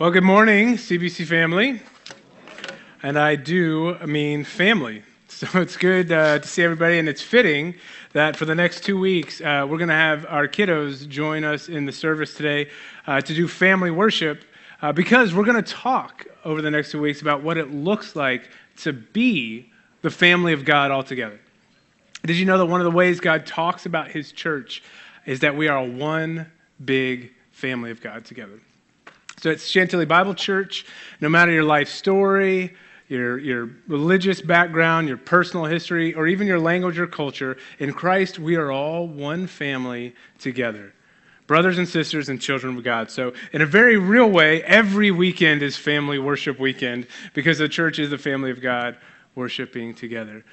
Well, good morning, CBC family. And I do mean family. So it's good uh, to see everybody, and it's fitting that for the next two weeks, uh, we're going to have our kiddos join us in the service today uh, to do family worship uh, because we're going to talk over the next two weeks about what it looks like to be the family of God altogether. Did you know that one of the ways God talks about his church is that we are one big family of God together? So it's Chantilly Bible Church. No matter your life story, your, your religious background, your personal history, or even your language or culture, in Christ we are all one family together. Brothers and sisters and children of God. So, in a very real way, every weekend is family worship weekend because the church is the family of God worshiping together.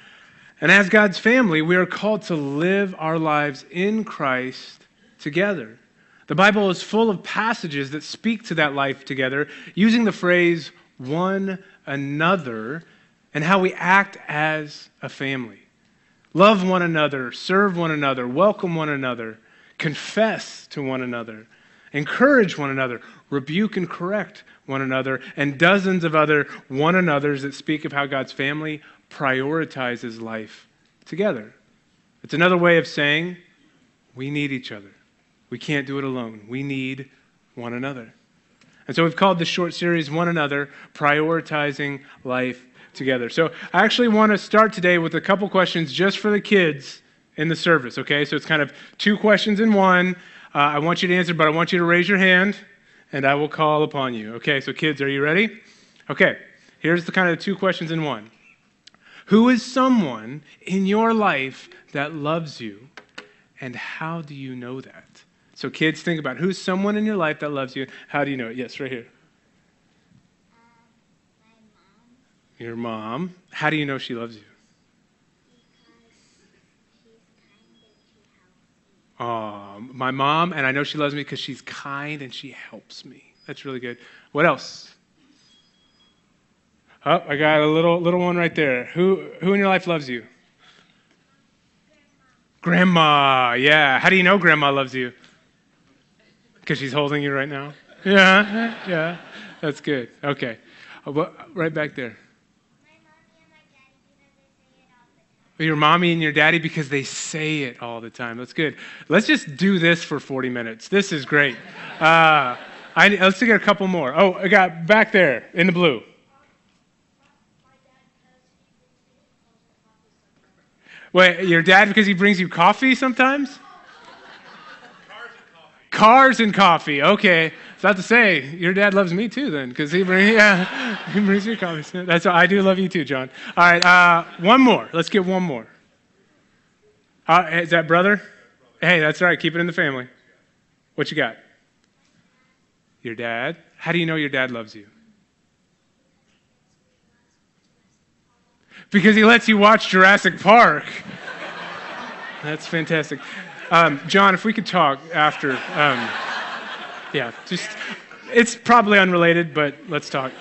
And as God's family, we are called to live our lives in Christ together. The Bible is full of passages that speak to that life together using the phrase one another and how we act as a family. Love one another, serve one another, welcome one another, confess to one another, encourage one another, rebuke and correct one another, and dozens of other one another's that speak of how God's family prioritizes life together. It's another way of saying we need each other. We can't do it alone. We need one another. And so we've called this short series One Another Prioritizing Life Together. So I actually want to start today with a couple questions just for the kids in the service, okay? So it's kind of two questions in one. Uh, I want you to answer, but I want you to raise your hand and I will call upon you. Okay, so kids, are you ready? Okay, here's the kind of two questions in one. Who is someone in your life that loves you, and how do you know that? So, kids, think about who's someone in your life that loves you. How do you know it? Yes, right here. Uh, your mom. How do you know she loves you? Oh, my mom, and I know she loves me because she's kind and she helps me. That's really good. What else? Oh, I got a little little one right there. Who who in your life loves you? Grandma. Yeah. How do you know grandma loves you? Because she's holding you right now? Yeah, yeah. That's good. Okay. Uh, right back there. Your mommy and your daddy because they say it all the time. That's good. Let's just do this for 40 minutes. This is great. Uh, I, let's get a couple more. Oh, I got back there in the blue. Wait, your dad because he brings you coffee sometimes? Cars and coffee. Okay. I was about to say, your dad loves me too then, because he brings, yeah, he brings your coffee. That's I do love you too, John. All right, uh, one more. Let's get one more. Uh, is that brother? Hey, that's all right. Keep it in the family. What you got? Your dad. How do you know your dad loves you? Because he lets you watch Jurassic Park. That's fantastic. Um, John, if we could talk after. Um, yeah, just, it's probably unrelated, but let's talk.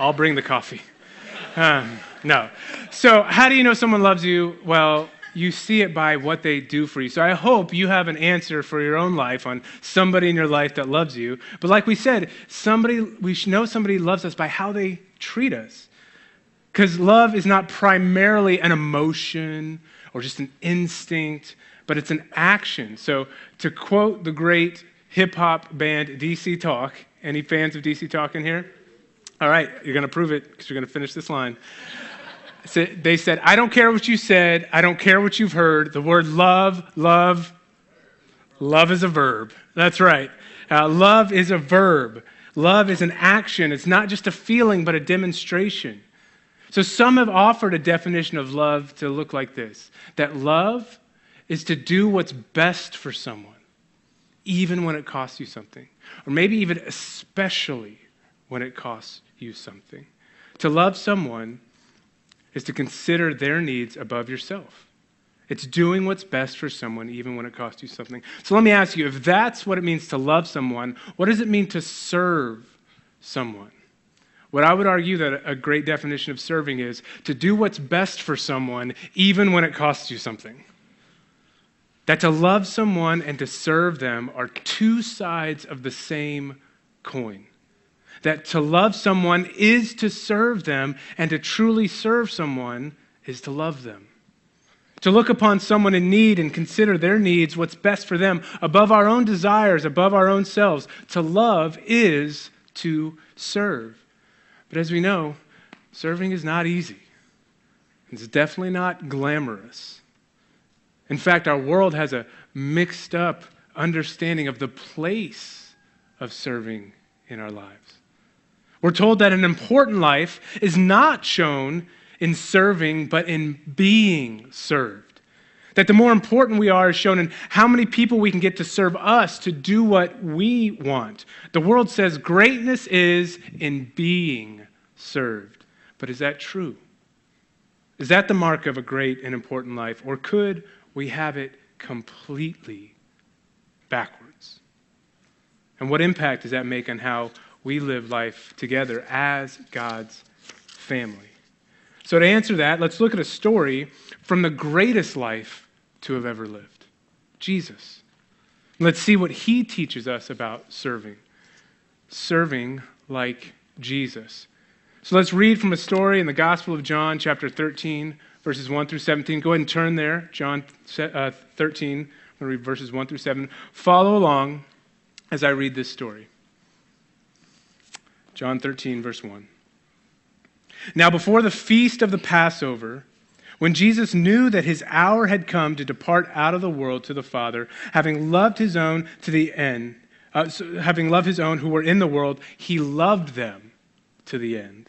I'll bring the coffee. Um, no. So, how do you know someone loves you? Well, you see it by what they do for you. So I hope you have an answer for your own life on somebody in your life that loves you. But like we said, somebody we know somebody loves us by how they treat us. Cuz love is not primarily an emotion or just an instinct but it's an action. So, to quote the great hip hop band DC Talk, any fans of DC Talk in here? All right, you're going to prove it because you're going to finish this line. So they said, I don't care what you said, I don't care what you've heard. The word love, love, love is a verb. That's right. Uh, love is a verb. Love is an action. It's not just a feeling, but a demonstration. So some have offered a definition of love to look like this that love is to do what's best for someone, even when it costs you something, or maybe even especially when it costs you something. To love someone is to consider their needs above yourself. It's doing what's best for someone, even when it costs you something. So let me ask you if that's what it means to love someone, what does it mean to serve someone? What I would argue that a great definition of serving is to do what's best for someone, even when it costs you something. That to love someone and to serve them are two sides of the same coin. that to love someone is to serve them, and to truly serve someone is to love them. To look upon someone in need and consider their needs, what's best for them, above our own desires, above our own selves. To love is to serve. But as we know, serving is not easy. It's definitely not glamorous. In fact, our world has a mixed up understanding of the place of serving in our lives. We're told that an important life is not shown in serving, but in being served. That the more important we are is shown in how many people we can get to serve us to do what we want. The world says greatness is in being served. But is that true? Is that the mark of a great and important life? Or could we have it completely backwards? And what impact does that make on how we live life together as God's family? So, to answer that, let's look at a story from the greatest life to have ever lived Jesus. Let's see what he teaches us about serving. Serving like Jesus. So let's read from a story in the Gospel of John, chapter 13, verses 1 through 17. Go ahead and turn there, John uh, 13. I'm going to read verses 1 through 7. Follow along as I read this story. John 13, verse 1. Now, before the feast of the Passover, when Jesus knew that his hour had come to depart out of the world to the Father, having loved his own to the end, uh, so having loved his own who were in the world, he loved them to the end.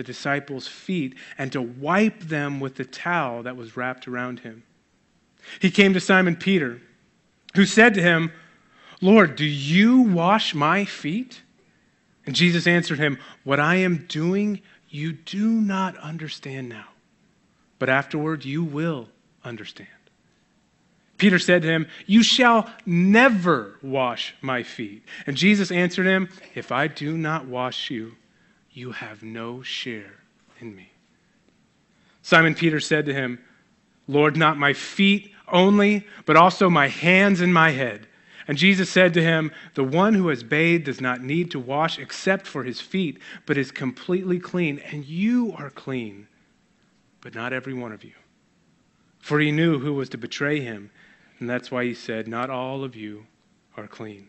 the disciples' feet and to wipe them with the towel that was wrapped around him. He came to Simon Peter, who said to him, Lord, do you wash my feet? And Jesus answered him, What I am doing, you do not understand now, but afterward you will understand. Peter said to him, You shall never wash my feet. And Jesus answered him, If I do not wash you, you have no share in me. Simon Peter said to him, Lord, not my feet only, but also my hands and my head. And Jesus said to him, The one who has bathed does not need to wash except for his feet, but is completely clean. And you are clean, but not every one of you. For he knew who was to betray him, and that's why he said, Not all of you are clean.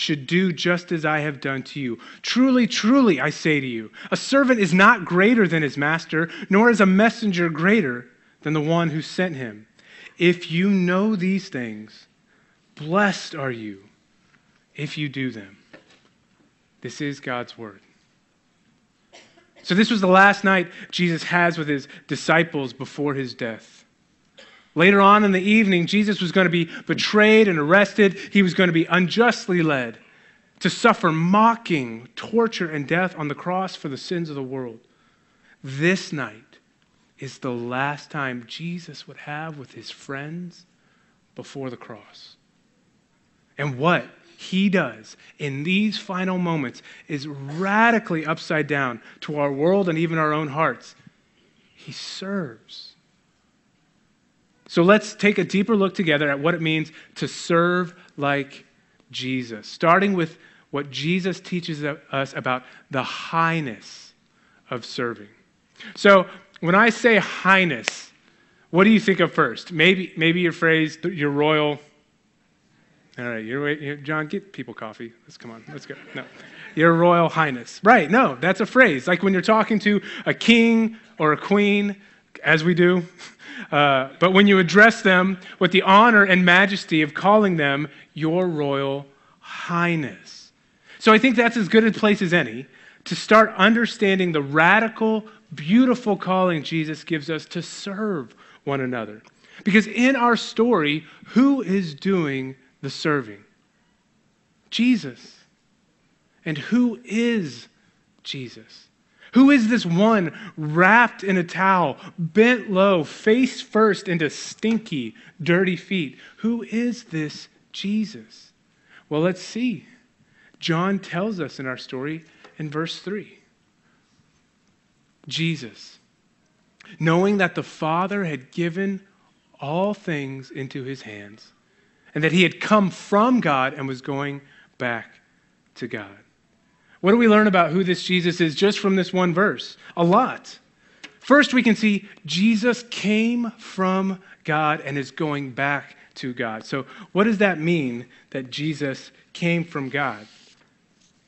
should do just as I have done to you. Truly, truly, I say to you, a servant is not greater than his master, nor is a messenger greater than the one who sent him. If you know these things, blessed are you if you do them. This is God's word. So, this was the last night Jesus has with his disciples before his death. Later on in the evening, Jesus was going to be betrayed and arrested. He was going to be unjustly led to suffer mocking, torture, and death on the cross for the sins of the world. This night, is the last time Jesus would have with his friends before the cross. And what he does in these final moments is radically upside down to our world and even our own hearts. He serves. So let's take a deeper look together at what it means to serve like Jesus, starting with what Jesus teaches us about the highness of serving. So, when I say highness, what do you think of first? Maybe, maybe your phrase, your royal. All right, you're, John, get people coffee. Let's come on. Let's go. No. Your Royal Highness. Right, no, that's a phrase. Like when you're talking to a king or a queen, as we do. Uh, but when you address them with the honor and majesty of calling them Your Royal Highness. So I think that's as good a place as any to start understanding the radical, beautiful calling Jesus gives us to serve one another. Because in our story, who is doing the serving? Jesus. And who is Jesus? Who is this one wrapped in a towel, bent low, face first into stinky, dirty feet? Who is this Jesus? Well, let's see. John tells us in our story in verse 3. Jesus, knowing that the Father had given all things into his hands, and that he had come from God and was going back to God. What do we learn about who this Jesus is just from this one verse? A lot. First, we can see Jesus came from God and is going back to God. So, what does that mean that Jesus came from God?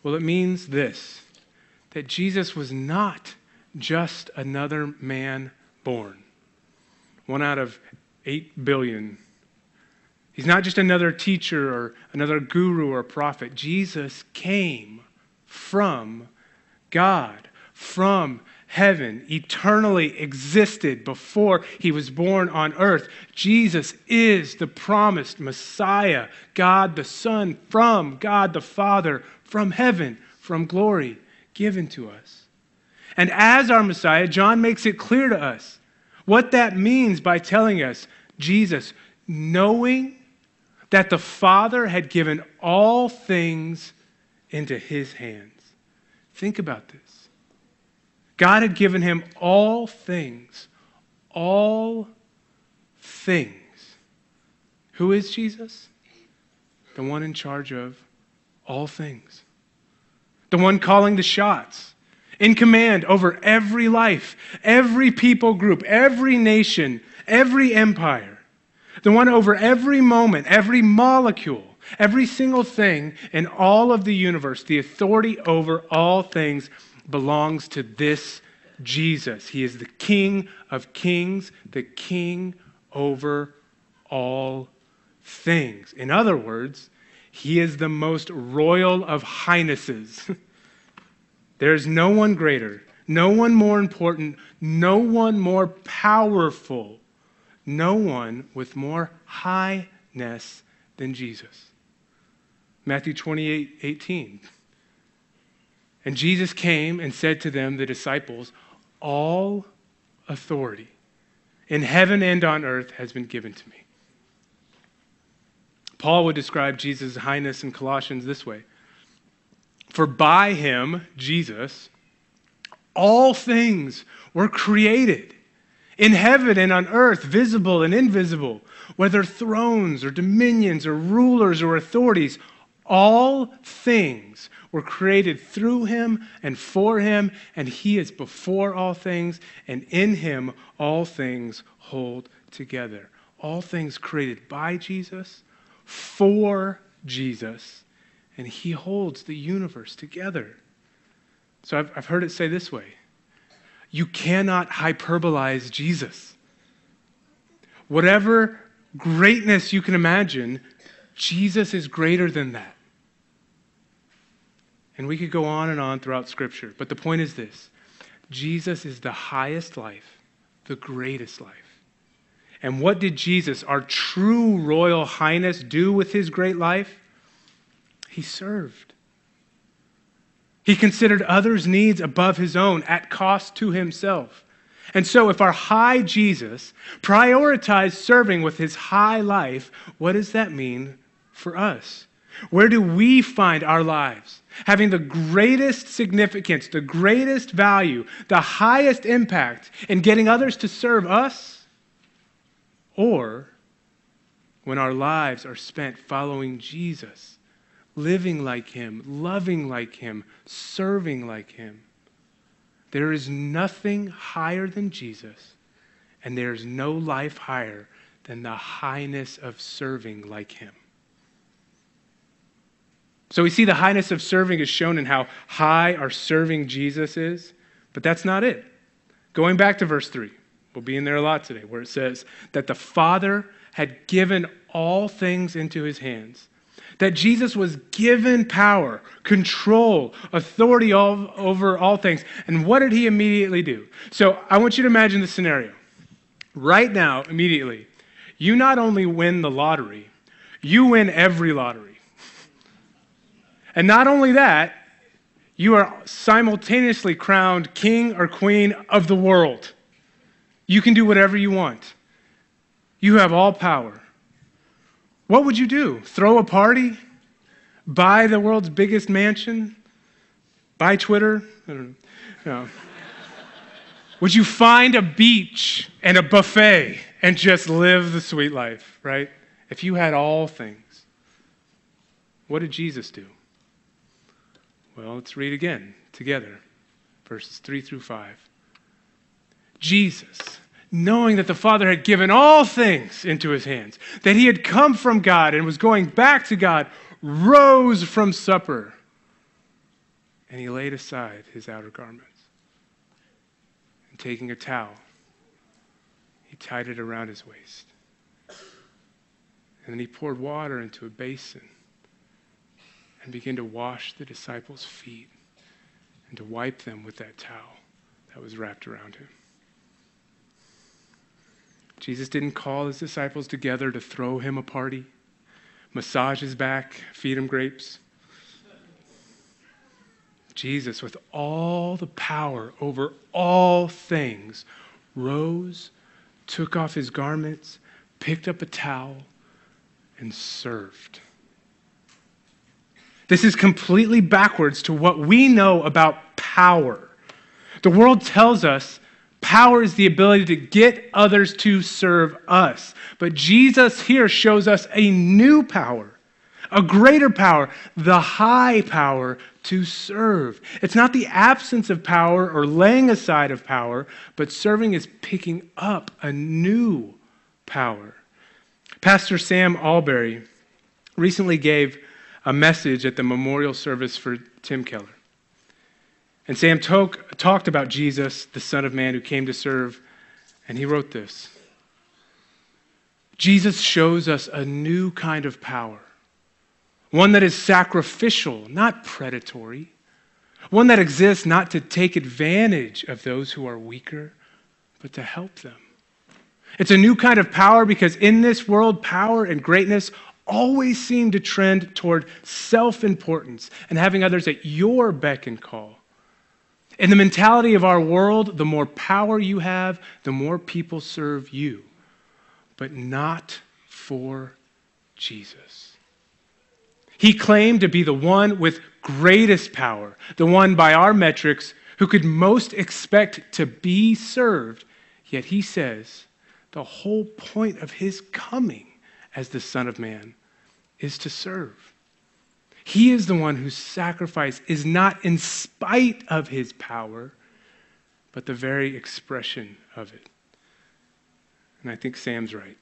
Well, it means this that Jesus was not just another man born, one out of eight billion. He's not just another teacher or another guru or prophet. Jesus came from God, from heaven, eternally existed before he was born on earth. Jesus is the promised Messiah, God the Son, from God the Father, from heaven, from glory, given to us. And as our Messiah, John makes it clear to us what that means by telling us Jesus, knowing that the Father had given all things into his hands. Think about this. God had given him all things, all things. Who is Jesus? The one in charge of all things, the one calling the shots, in command over every life, every people group, every nation, every empire, the one over every moment, every molecule Every single thing in all of the universe, the authority over all things belongs to this Jesus. He is the King of kings, the King over all things. In other words, he is the most royal of highnesses. There's no one greater, no one more important, no one more powerful, no one with more highness than Jesus. Matthew 28 18. And Jesus came and said to them, the disciples, All authority in heaven and on earth has been given to me. Paul would describe Jesus' highness in Colossians this way For by him, Jesus, all things were created in heaven and on earth, visible and invisible, whether thrones or dominions or rulers or authorities. All things were created through him and for him, and he is before all things, and in him all things hold together. All things created by Jesus, for Jesus, and he holds the universe together. So I've, I've heard it say this way you cannot hyperbolize Jesus. Whatever greatness you can imagine, Jesus is greater than that. And we could go on and on throughout Scripture. But the point is this Jesus is the highest life, the greatest life. And what did Jesus, our true royal highness, do with his great life? He served. He considered others' needs above his own at cost to himself. And so, if our high Jesus prioritized serving with his high life, what does that mean for us? Where do we find our lives having the greatest significance, the greatest value, the highest impact in getting others to serve us? Or when our lives are spent following Jesus, living like Him, loving like Him, serving like Him? There is nothing higher than Jesus, and there is no life higher than the highness of serving like Him. So we see the highness of serving is shown in how high our serving Jesus is, but that's not it. Going back to verse 3, we'll be in there a lot today, where it says that the Father had given all things into his hands. That Jesus was given power, control, authority all, over all things. And what did he immediately do? So I want you to imagine the scenario. Right now, immediately, you not only win the lottery, you win every lottery. And not only that, you are simultaneously crowned king or queen of the world. You can do whatever you want. You have all power. What would you do? Throw a party? Buy the world's biggest mansion? Buy Twitter? I don't know. No. would you find a beach and a buffet and just live the sweet life, right? If you had all things. What did Jesus do? Well, let's read again together, verses 3 through 5. Jesus, knowing that the Father had given all things into his hands, that he had come from God and was going back to God, rose from supper, and he laid aside his outer garments. And taking a towel, he tied it around his waist. And then he poured water into a basin and began to wash the disciples' feet and to wipe them with that towel that was wrapped around him. Jesus didn't call his disciples together to throw him a party, massage his back, feed him grapes. Jesus, with all the power over all things, rose, took off his garments, picked up a towel, and served. This is completely backwards to what we know about power. The world tells us power is the ability to get others to serve us. But Jesus here shows us a new power, a greater power, the high power to serve. It's not the absence of power or laying aside of power, but serving is picking up a new power. Pastor Sam Allberry recently gave a message at the memorial service for Tim Keller. And Sam talk, talked about Jesus, the Son of Man who came to serve, and he wrote this Jesus shows us a new kind of power, one that is sacrificial, not predatory, one that exists not to take advantage of those who are weaker, but to help them. It's a new kind of power because in this world, power and greatness always seem to trend toward self importance and having others at your beck and call. In the mentality of our world, the more power you have, the more people serve you, but not for Jesus. He claimed to be the one with greatest power, the one by our metrics who could most expect to be served. Yet he says the whole point of his coming as the Son of Man is to serve. He is the one whose sacrifice is not in spite of his power, but the very expression of it. And I think Sam's right.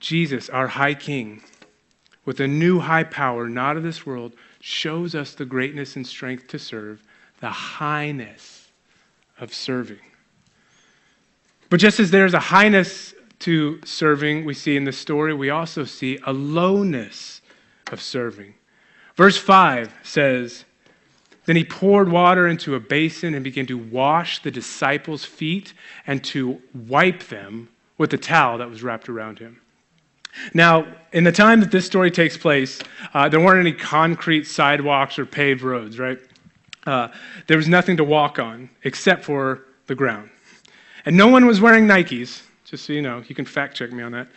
Jesus, our high king, with a new high power, not of this world, shows us the greatness and strength to serve, the highness of serving. But just as there's a highness to serving, we see in the story, we also see a lowness of serving. Verse 5 says, Then he poured water into a basin and began to wash the disciples' feet and to wipe them with the towel that was wrapped around him. Now, in the time that this story takes place, uh, there weren't any concrete sidewalks or paved roads, right? Uh, there was nothing to walk on except for the ground. And no one was wearing Nikes, just so you know. You can fact check me on that.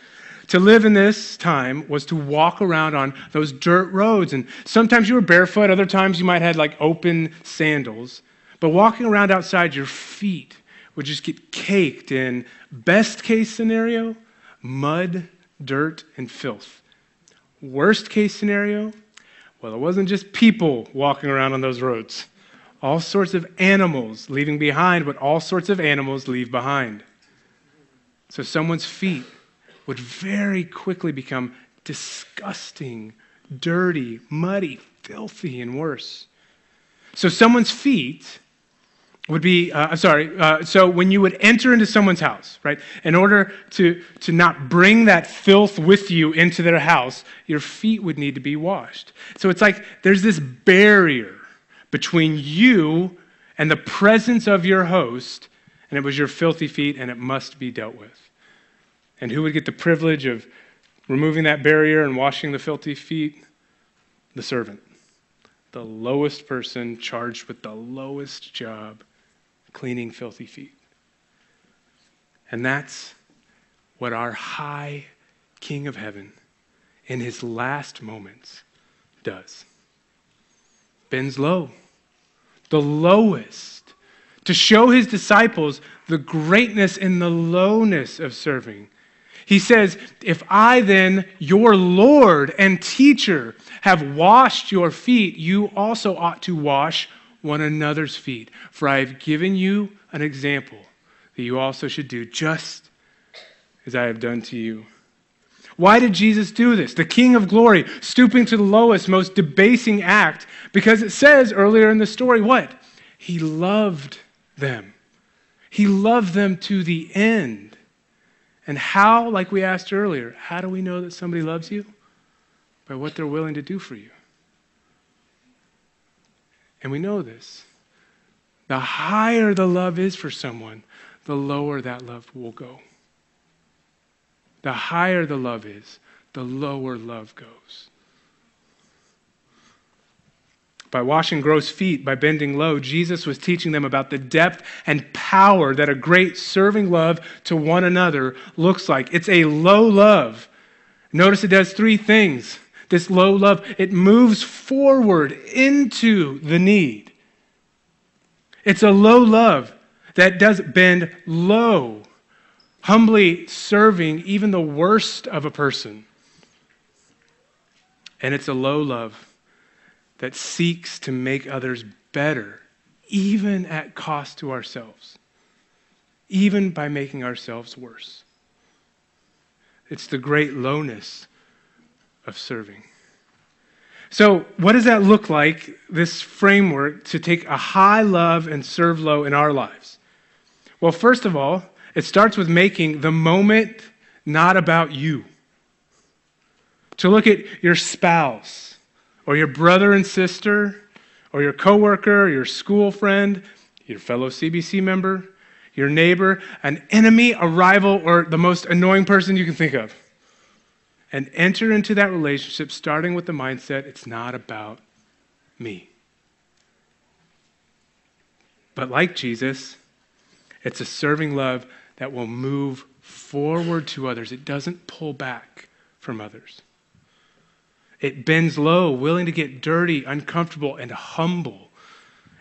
To live in this time was to walk around on those dirt roads. And sometimes you were barefoot, other times you might have like open sandals. But walking around outside, your feet would just get caked in, best case scenario, mud, dirt, and filth. Worst case scenario, well, it wasn't just people walking around on those roads. All sorts of animals leaving behind what all sorts of animals leave behind. So someone's feet would very quickly become disgusting, dirty, muddy, filthy, and worse. So someone's feet would be, uh, I'm sorry, uh, so when you would enter into someone's house, right, in order to, to not bring that filth with you into their house, your feet would need to be washed. So it's like there's this barrier between you and the presence of your host, and it was your filthy feet, and it must be dealt with. And who would get the privilege of removing that barrier and washing the filthy feet? The servant, the lowest person charged with the lowest job, cleaning filthy feet. And that's what our high King of heaven, in his last moments, does. Bends low, the lowest, to show his disciples the greatness and the lowness of serving he says, If I then, your Lord and teacher, have washed your feet, you also ought to wash one another's feet. For I have given you an example that you also should do just as I have done to you. Why did Jesus do this? The King of glory, stooping to the lowest, most debasing act, because it says earlier in the story what? He loved them. He loved them to the end. And how, like we asked earlier, how do we know that somebody loves you? By what they're willing to do for you. And we know this. The higher the love is for someone, the lower that love will go. The higher the love is, the lower love goes. By washing gross feet, by bending low, Jesus was teaching them about the depth and power that a great serving love to one another looks like. It's a low love. Notice it does three things. This low love, it moves forward into the need. It's a low love that does bend low, humbly serving even the worst of a person. And it's a low love that seeks to make others better, even at cost to ourselves, even by making ourselves worse. It's the great lowness of serving. So, what does that look like, this framework to take a high love and serve low in our lives? Well, first of all, it starts with making the moment not about you. To look at your spouse, or your brother and sister, or your coworker, or your school friend, your fellow CBC member, your neighbor, an enemy, a rival, or the most annoying person you can think of. And enter into that relationship starting with the mindset it's not about me. But like Jesus, it's a serving love that will move forward to others. It doesn't pull back from others. It bends low, willing to get dirty, uncomfortable, and humble.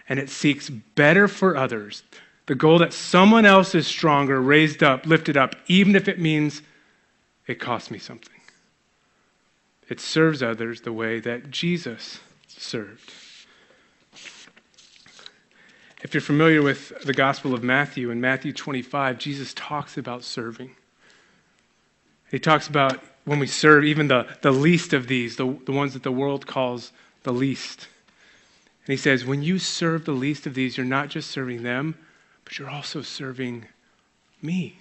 And it seeks better for others. The goal that someone else is stronger, raised up, lifted up, even if it means it costs me something. It serves others the way that Jesus served. If you're familiar with the Gospel of Matthew, in Matthew 25, Jesus talks about serving. He talks about when we serve even the, the least of these, the, the ones that the world calls the least. And he says, when you serve the least of these, you're not just serving them, but you're also serving me.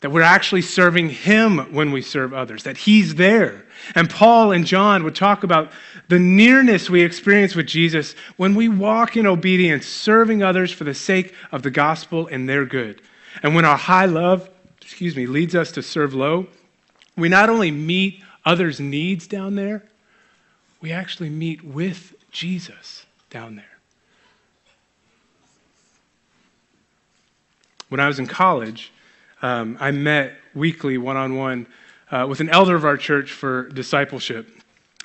That we're actually serving him when we serve others, that he's there. And Paul and John would talk about the nearness we experience with Jesus when we walk in obedience, serving others for the sake of the gospel and their good. And when our high love, excuse me, leads us to serve low, we not only meet others' needs down there, we actually meet with Jesus down there. When I was in college, um, I met weekly one on one with an elder of our church for discipleship.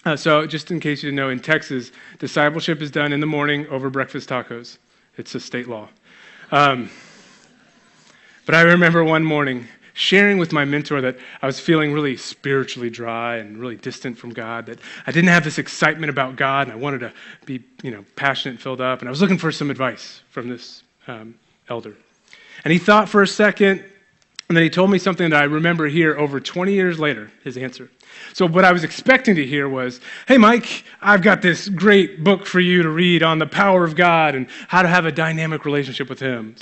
Uh, so, just in case you didn't know, in Texas, discipleship is done in the morning over breakfast tacos. It's a state law. Um, but I remember one morning sharing with my mentor that I was feeling really spiritually dry and really distant from God, that I didn't have this excitement about God, and I wanted to be, you know, passionate and filled up. And I was looking for some advice from this um, elder. And he thought for a second, And then he told me something that I remember here over 20 years later, his answer. So, what I was expecting to hear was, Hey, Mike, I've got this great book for you to read on the power of God and how to have a dynamic relationship with Him.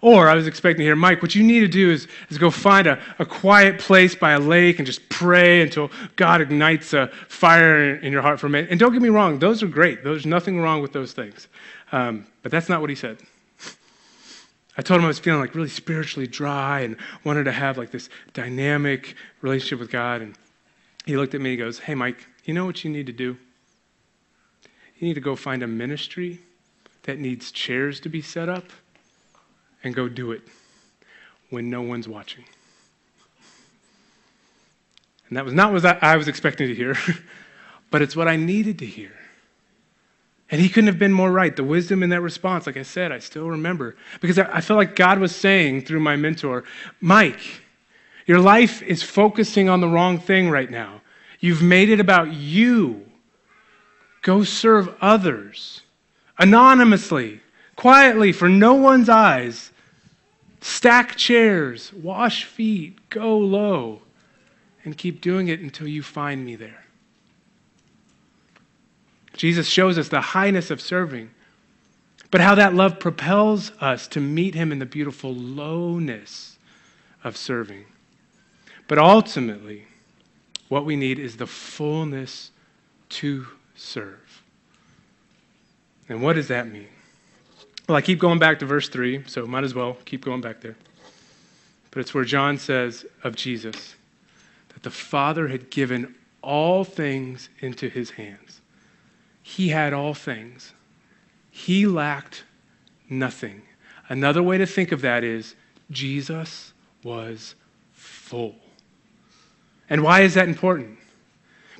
Or I was expecting to hear, Mike, what you need to do is, is go find a, a quiet place by a lake and just pray until God ignites a fire in, in your heart for me. And don't get me wrong, those are great. There's nothing wrong with those things. Um, but that's not what he said. I told him I was feeling like really spiritually dry and wanted to have like this dynamic relationship with God. And he looked at me and he goes, Hey, Mike, you know what you need to do? You need to go find a ministry that needs chairs to be set up and go do it when no one's watching. And that was not what I was expecting to hear, but it's what I needed to hear. And he couldn't have been more right. The wisdom in that response, like I said, I still remember. Because I felt like God was saying through my mentor, Mike, your life is focusing on the wrong thing right now. You've made it about you. Go serve others anonymously, quietly, for no one's eyes. Stack chairs, wash feet, go low, and keep doing it until you find me there. Jesus shows us the highness of serving, but how that love propels us to meet him in the beautiful lowness of serving. But ultimately, what we need is the fullness to serve. And what does that mean? Well, I keep going back to verse 3, so might as well keep going back there. But it's where John says of Jesus that the Father had given all things into his hands. He had all things. He lacked nothing. Another way to think of that is Jesus was full. And why is that important?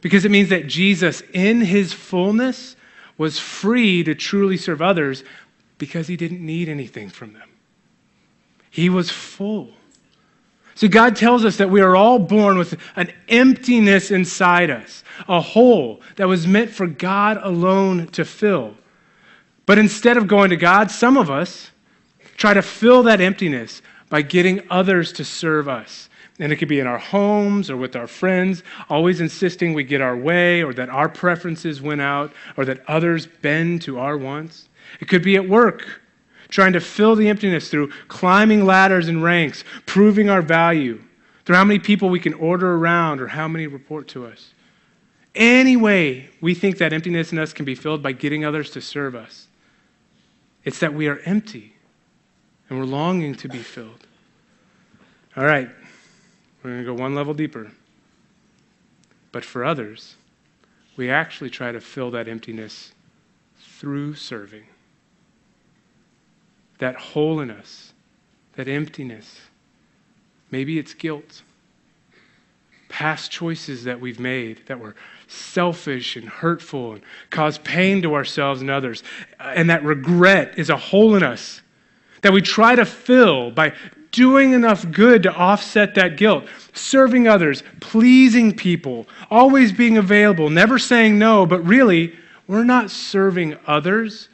Because it means that Jesus, in his fullness, was free to truly serve others because he didn't need anything from them. He was full. So God tells us that we are all born with an emptiness inside us, a hole that was meant for God alone to fill. But instead of going to God, some of us try to fill that emptiness by getting others to serve us. And it could be in our homes or with our friends, always insisting we get our way or that our preferences win out or that others bend to our wants. It could be at work trying to fill the emptiness through climbing ladders and ranks, proving our value, through how many people we can order around or how many report to us. Any way we think that emptiness in us can be filled by getting others to serve us, it's that we are empty and we're longing to be filled. All right, we're going to go one level deeper. But for others, we actually try to fill that emptiness through serving that hole in us, that emptiness. Maybe it's guilt. Past choices that we've made that were selfish and hurtful and cause pain to ourselves and others. And that regret is a hole in us that we try to fill by doing enough good to offset that guilt, serving others, pleasing people, always being available, never saying no, but really, we're not serving others,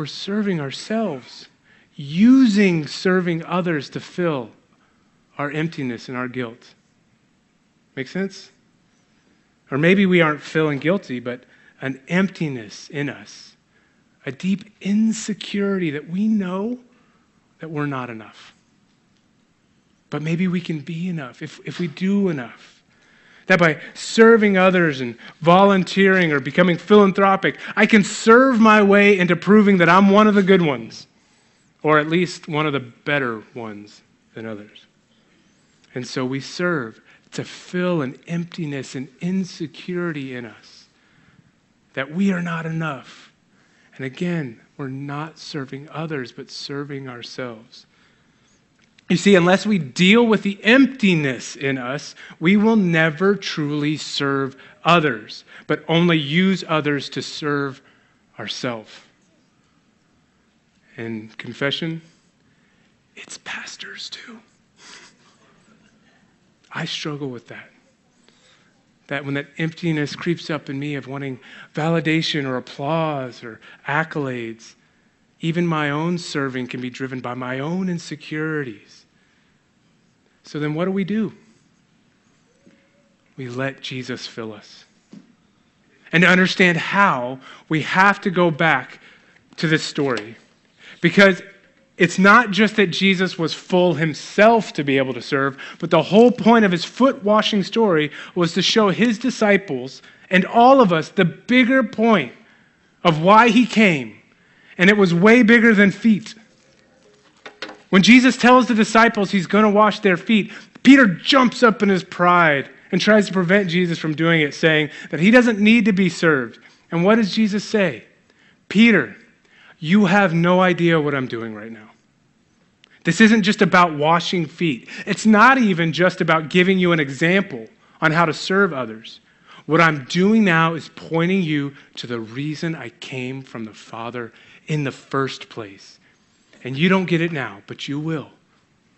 we're serving ourselves using serving others to fill our emptiness and our guilt. Make sense? Or maybe we aren't feeling guilty, but an emptiness in us, a deep insecurity that we know that we're not enough. But maybe we can be enough if, if we do enough. That by serving others and volunteering or becoming philanthropic, I can serve my way into proving that I'm one of the good ones or at least one of the better ones than others. And so we serve to fill an emptiness and insecurity in us that we are not enough. And again, we're not serving others, but serving ourselves. You see, unless we deal with the emptiness in us, we will never truly serve others, but only use others to serve ourselves and confession, it's pastors too. I struggle with that. That when that emptiness creeps up in me of wanting validation or applause or accolades, even my own serving can be driven by my own insecurities So then what do we do? We let Jesus fill us. And to understand how, we have to go back to this story. Because it's not just that Jesus was full himself to be able to serve, but the whole point of his foot washing story was to show his disciples and all of us the bigger point of why he came. And it was way bigger than feet. When Jesus tells the disciples he's going to wash their feet, Peter jumps up in his pride and tries to prevent Jesus from doing it, saying that he doesn't need to be served. And what does Jesus say? Peter, you have no idea what I'm doing right now. This isn't just about washing feet. It's not even just about giving you an example on how to serve others. What I'm doing now is pointing you to the reason I came from the Father in the first place. And you don't get it now, but you will.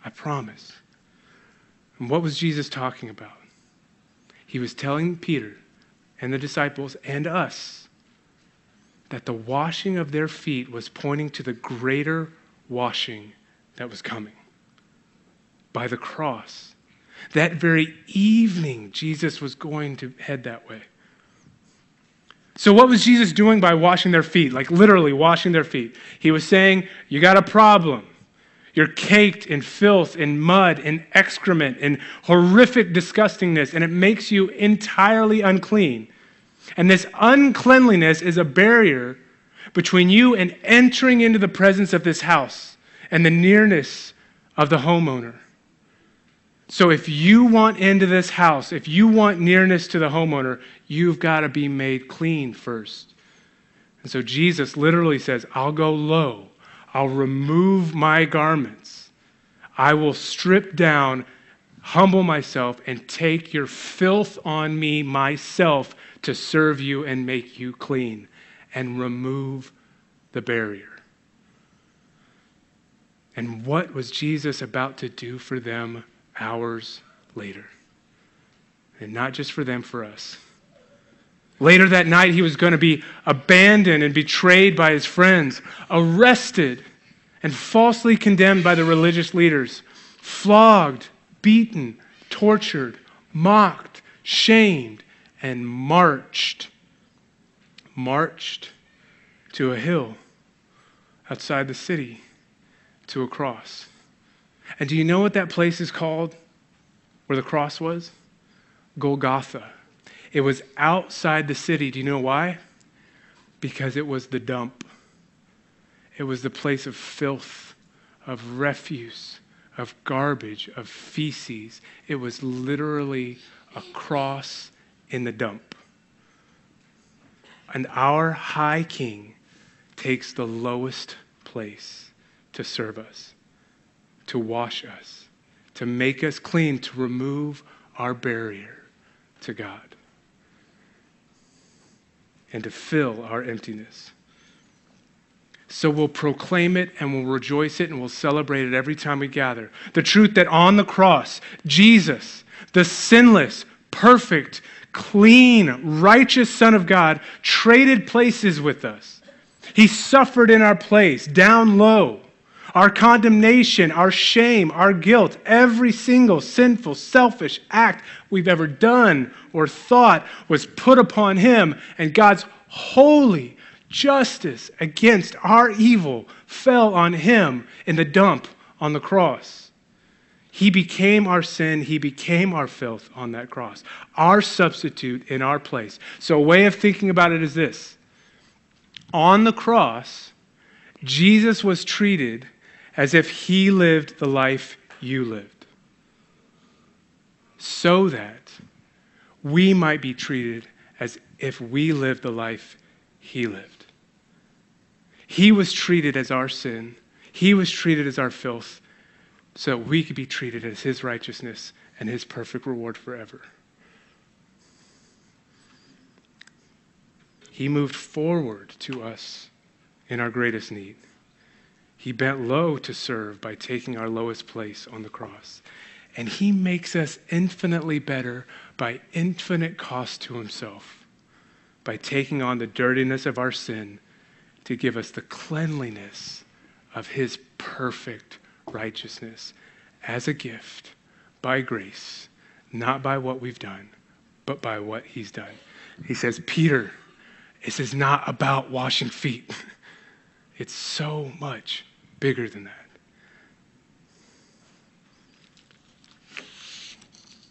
I promise. And what was Jesus talking about? He was telling Peter and the disciples and us that the washing of their feet was pointing to the greater washing that was coming by the cross. That very evening, Jesus was going to head that way. So, what was Jesus doing by washing their feet? Like literally washing their feet. He was saying, You got a problem. You're caked in filth, in mud, in excrement, in horrific disgustingness, and it makes you entirely unclean. And this uncleanliness is a barrier between you and entering into the presence of this house and the nearness of the homeowner. So, if you want into this house, if you want nearness to the homeowner, you've got to be made clean first. And so, Jesus literally says, I'll go low, I'll remove my garments, I will strip down, humble myself, and take your filth on me myself to serve you and make you clean and remove the barrier. And what was Jesus about to do for them hours later? And not just for them, for us. Later that night, he was going to be abandoned and betrayed by his friends, arrested and falsely condemned by the religious leaders, flogged, beaten, tortured, mocked, shamed, and marched. Marched to a hill outside the city to a cross. And do you know what that place is called where the cross was? Golgotha. It was outside the city. Do you know why? Because it was the dump. It was the place of filth, of refuse, of garbage, of feces. It was literally a cross in the dump. And our high king takes the lowest place to serve us, to wash us, to make us clean, to remove our barrier to God, and to fill our emptiness. So we'll proclaim it and we'll rejoice it and we'll celebrate it every time we gather. The truth that on the cross, Jesus, the sinless, perfect, clean, righteous Son of God, traded places with us. He suffered in our place, down low our condemnation, our shame, our guilt, every single sinful, selfish act we've ever done or thought was put upon him, and God's holy justice against our evil fell on him in the dump on the cross. He became our sin. He became our filth on that cross, our substitute in our place. So, a way of thinking about it is this on the cross, Jesus was treated as if he lived the life you lived, so that we might be treated as if we lived the life he lived. He was treated as our sin, he was treated as our filth, so that we could be treated as his righteousness and his perfect reward forever. He moved forward to us in our greatest need. He bent low to serve by taking our lowest place on the cross. And he makes us infinitely better by infinite cost to himself, by taking on the dirtiness of our sin to give us the cleanliness of his perfect righteousness as a gift by grace, not by what we've done, but by what he's done. He says, Peter, this is not about washing feet. It's so much bigger than that.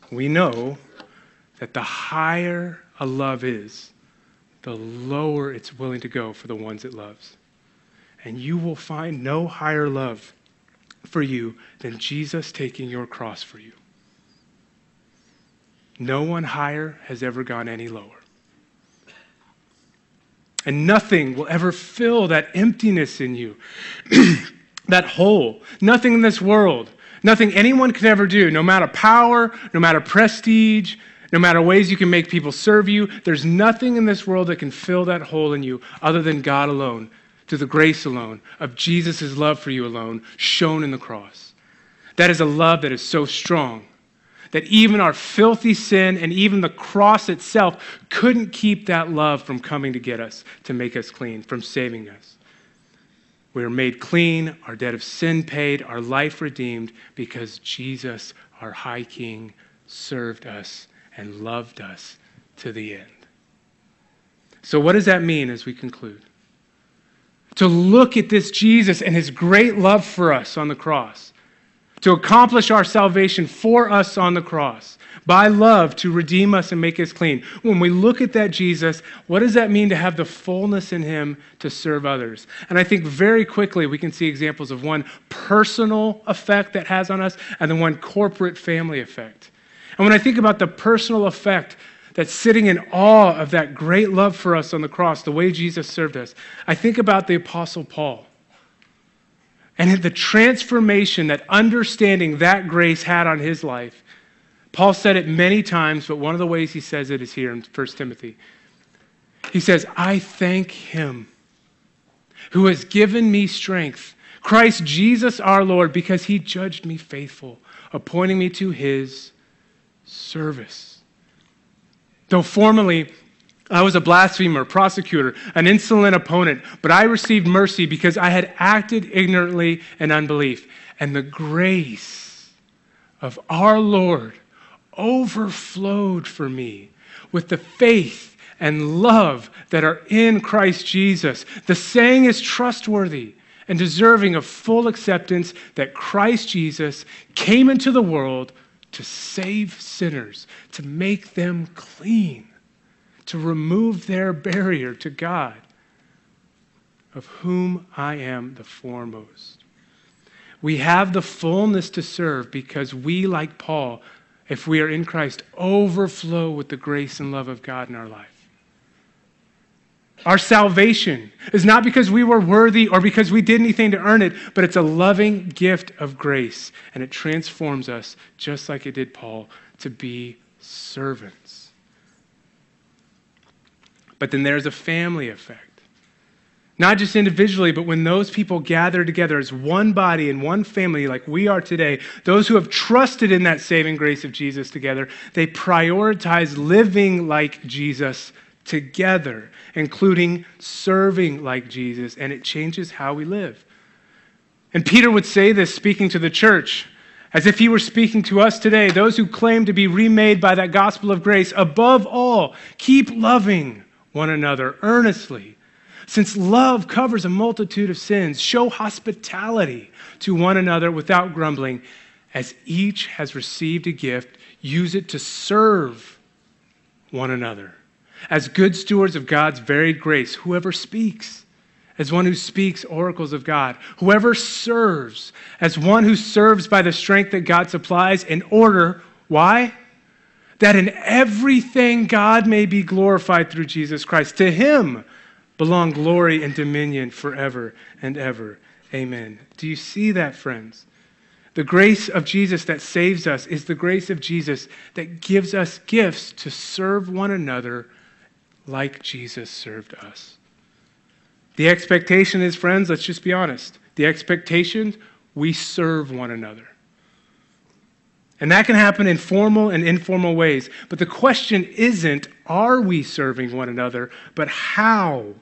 We know that the higher a love is, the lower it's willing to go for the ones it loves. And you will find no higher love for you than Jesus taking your cross for you. No one higher has ever gone any lower. And nothing will ever fill that emptiness in you, that hole. Nothing in this world, nothing anyone could ever do, no matter power, no matter prestige, no matter ways you can make people serve you, there's nothing in this world that can fill that hole in you other than God alone, through the grace alone, of Jesus' love for you alone, shown in the cross. That is a love that is so strong that even our filthy sin and even the cross itself couldn't keep that love from coming to get us, to make us clean, from saving us. We are made clean, our debt of sin paid, our life redeemed because Jesus, our high king, served us and loved us to the end. So, what does that mean as we conclude? To look at this Jesus and his great love for us on the cross to accomplish our salvation for us on the cross, by love to redeem us and make us clean. When we look at that Jesus, what does that mean to have the fullness in him to serve others? And I think very quickly we can see examples of one personal effect that has on us and then one corporate family effect. And when I think about the personal effect that's sitting in awe of that great love for us on the cross, the way Jesus served us, I think about the Apostle Paul and the transformation that understanding that grace had on his life. Paul said it many times, but one of the ways he says it is here in 1 Timothy. He says, I thank him who has given me strength, Christ Jesus our Lord, because he judged me faithful, appointing me to his service. Though formerly I was a blasphemer, prosecutor, an insolent opponent, but I received mercy because I had acted ignorantly in unbelief. And the grace of our Lord overflowed for me with the faith and love that are in Christ Jesus. The saying is trustworthy and deserving of full acceptance that Christ Jesus came into the world to save sinners, to make them clean to remove their barrier to God, of whom I am the foremost. We have the fullness to serve because we, like Paul, if we are in Christ, overflow with the grace and love of God in our life. Our salvation is not because we were worthy or because we did anything to earn it, but it's a loving gift of grace, and it transforms us, just like it did Paul, to be servants. But then there's a family effect. Not just individually, but when those people gather together as one body and one family, like we are today, those who have trusted in that saving grace of Jesus together, they prioritize living like Jesus together, including serving like Jesus, and it changes how we live. And Peter would say this speaking to the church, as if he were speaking to us today, those who claim to be remade by that gospel of grace. Above all, keep loving one another earnestly. Since love covers a multitude of sins, show hospitality to one another without grumbling. As each has received a gift, use it to serve one another. As good stewards of God's varied grace, whoever speaks, as one who speaks oracles of God, whoever serves, as one who serves by the strength that God supplies, in order, why? that in everything God may be glorified through Jesus Christ. To him belong glory and dominion forever and ever. Amen. Do you see that, friends? The grace of Jesus that saves us is the grace of Jesus that gives us gifts to serve one another like Jesus served us. The expectation is, friends, let's just be honest. The expectation, we serve one another. And that can happen in formal and informal ways. But the question isn't, are we serving one another, but how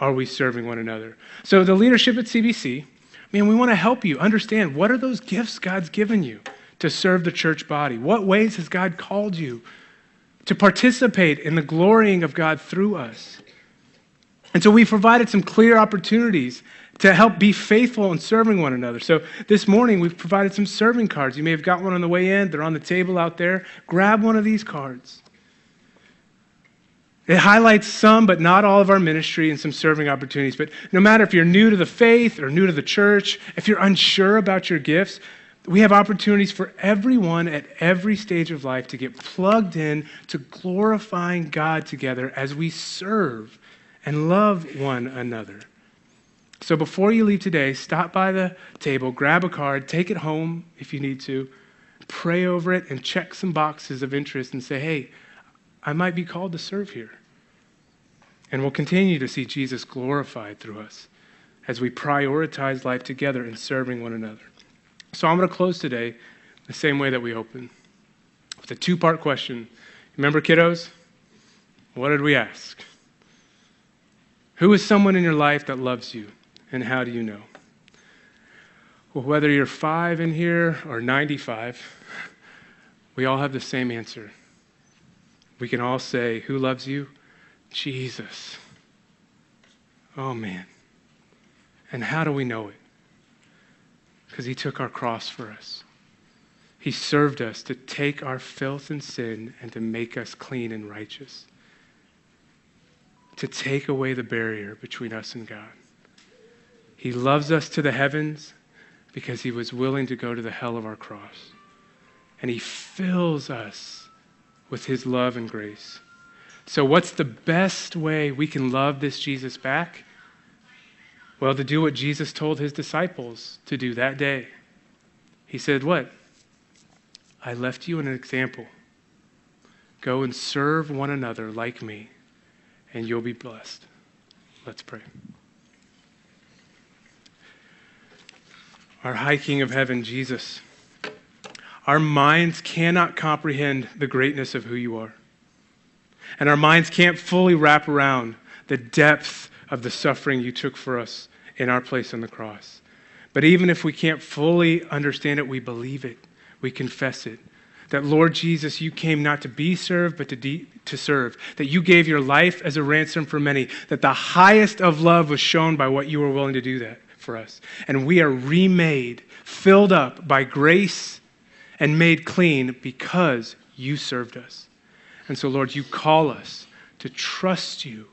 are we serving one another? So, the leadership at CBC, man, we want to help you understand what are those gifts God's given you to serve the church body? What ways has God called you to participate in the glorying of God through us? And so we provided some clear opportunities to help be faithful in serving one another. So this morning we've provided some serving cards. You may have got one on the way in, they're on the table out there. Grab one of these cards. It highlights some, but not all of our ministry and some serving opportunities. But no matter if you're new to the faith or new to the church, if you're unsure about your gifts, we have opportunities for everyone at every stage of life to get plugged in to glorifying God together as we serve and love one another. So before you leave today, stop by the table, grab a card, take it home if you need to, pray over it, and check some boxes of interest and say, hey, I might be called to serve here. And we'll continue to see Jesus glorified through us as we prioritize life together in serving one another. So I'm going to close today the same way that we opened with a two part question. Remember, kiddos? What did we ask? Who is someone in your life that loves you, and how do you know? Well, whether you're five in here or 95, we all have the same answer. We can all say, Who loves you? Jesus. Oh, man. And how do we know it? Because he took our cross for us. He served us to take our filth and sin and to make us clean and righteous, to take away the barrier between us and God. He loves us to the heavens because he was willing to go to the hell of our cross. And he fills us with his love and grace. So, what's the best way we can love this Jesus back? Well, to do what Jesus told his disciples to do that day. He said, What? I left you an example. Go and serve one another like me, and you'll be blessed. Let's pray. Our high King of heaven, Jesus. Our minds cannot comprehend the greatness of who you are. And our minds can't fully wrap around the depth of the suffering you took for us in our place on the cross. But even if we can't fully understand it, we believe it, we confess it. That, Lord Jesus, you came not to be served, but to, de- to serve. That you gave your life as a ransom for many. That the highest of love was shown by what you were willing to do that for us. And we are remade, filled up by grace and made clean because you served us. And so, Lord, you call us to trust you,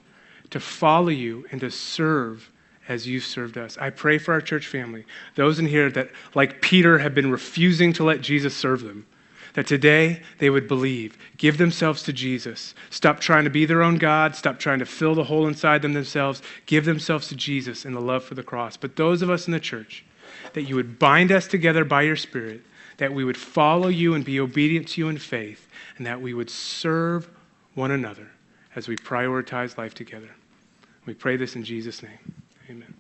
to follow you, and to serve as you've served us. I pray for our church family, those in here that, like Peter, have been refusing to let Jesus serve them, that today they would believe, give themselves to Jesus, stop trying to be their own God, stop trying to fill the hole inside them themselves, give themselves to Jesus in the love for the cross. But those of us in the church, that you would bind us together by your Spirit that we would follow you and be obedient to you in faith, and that we would serve one another as we prioritize life together. We pray this in Jesus' name. Amen.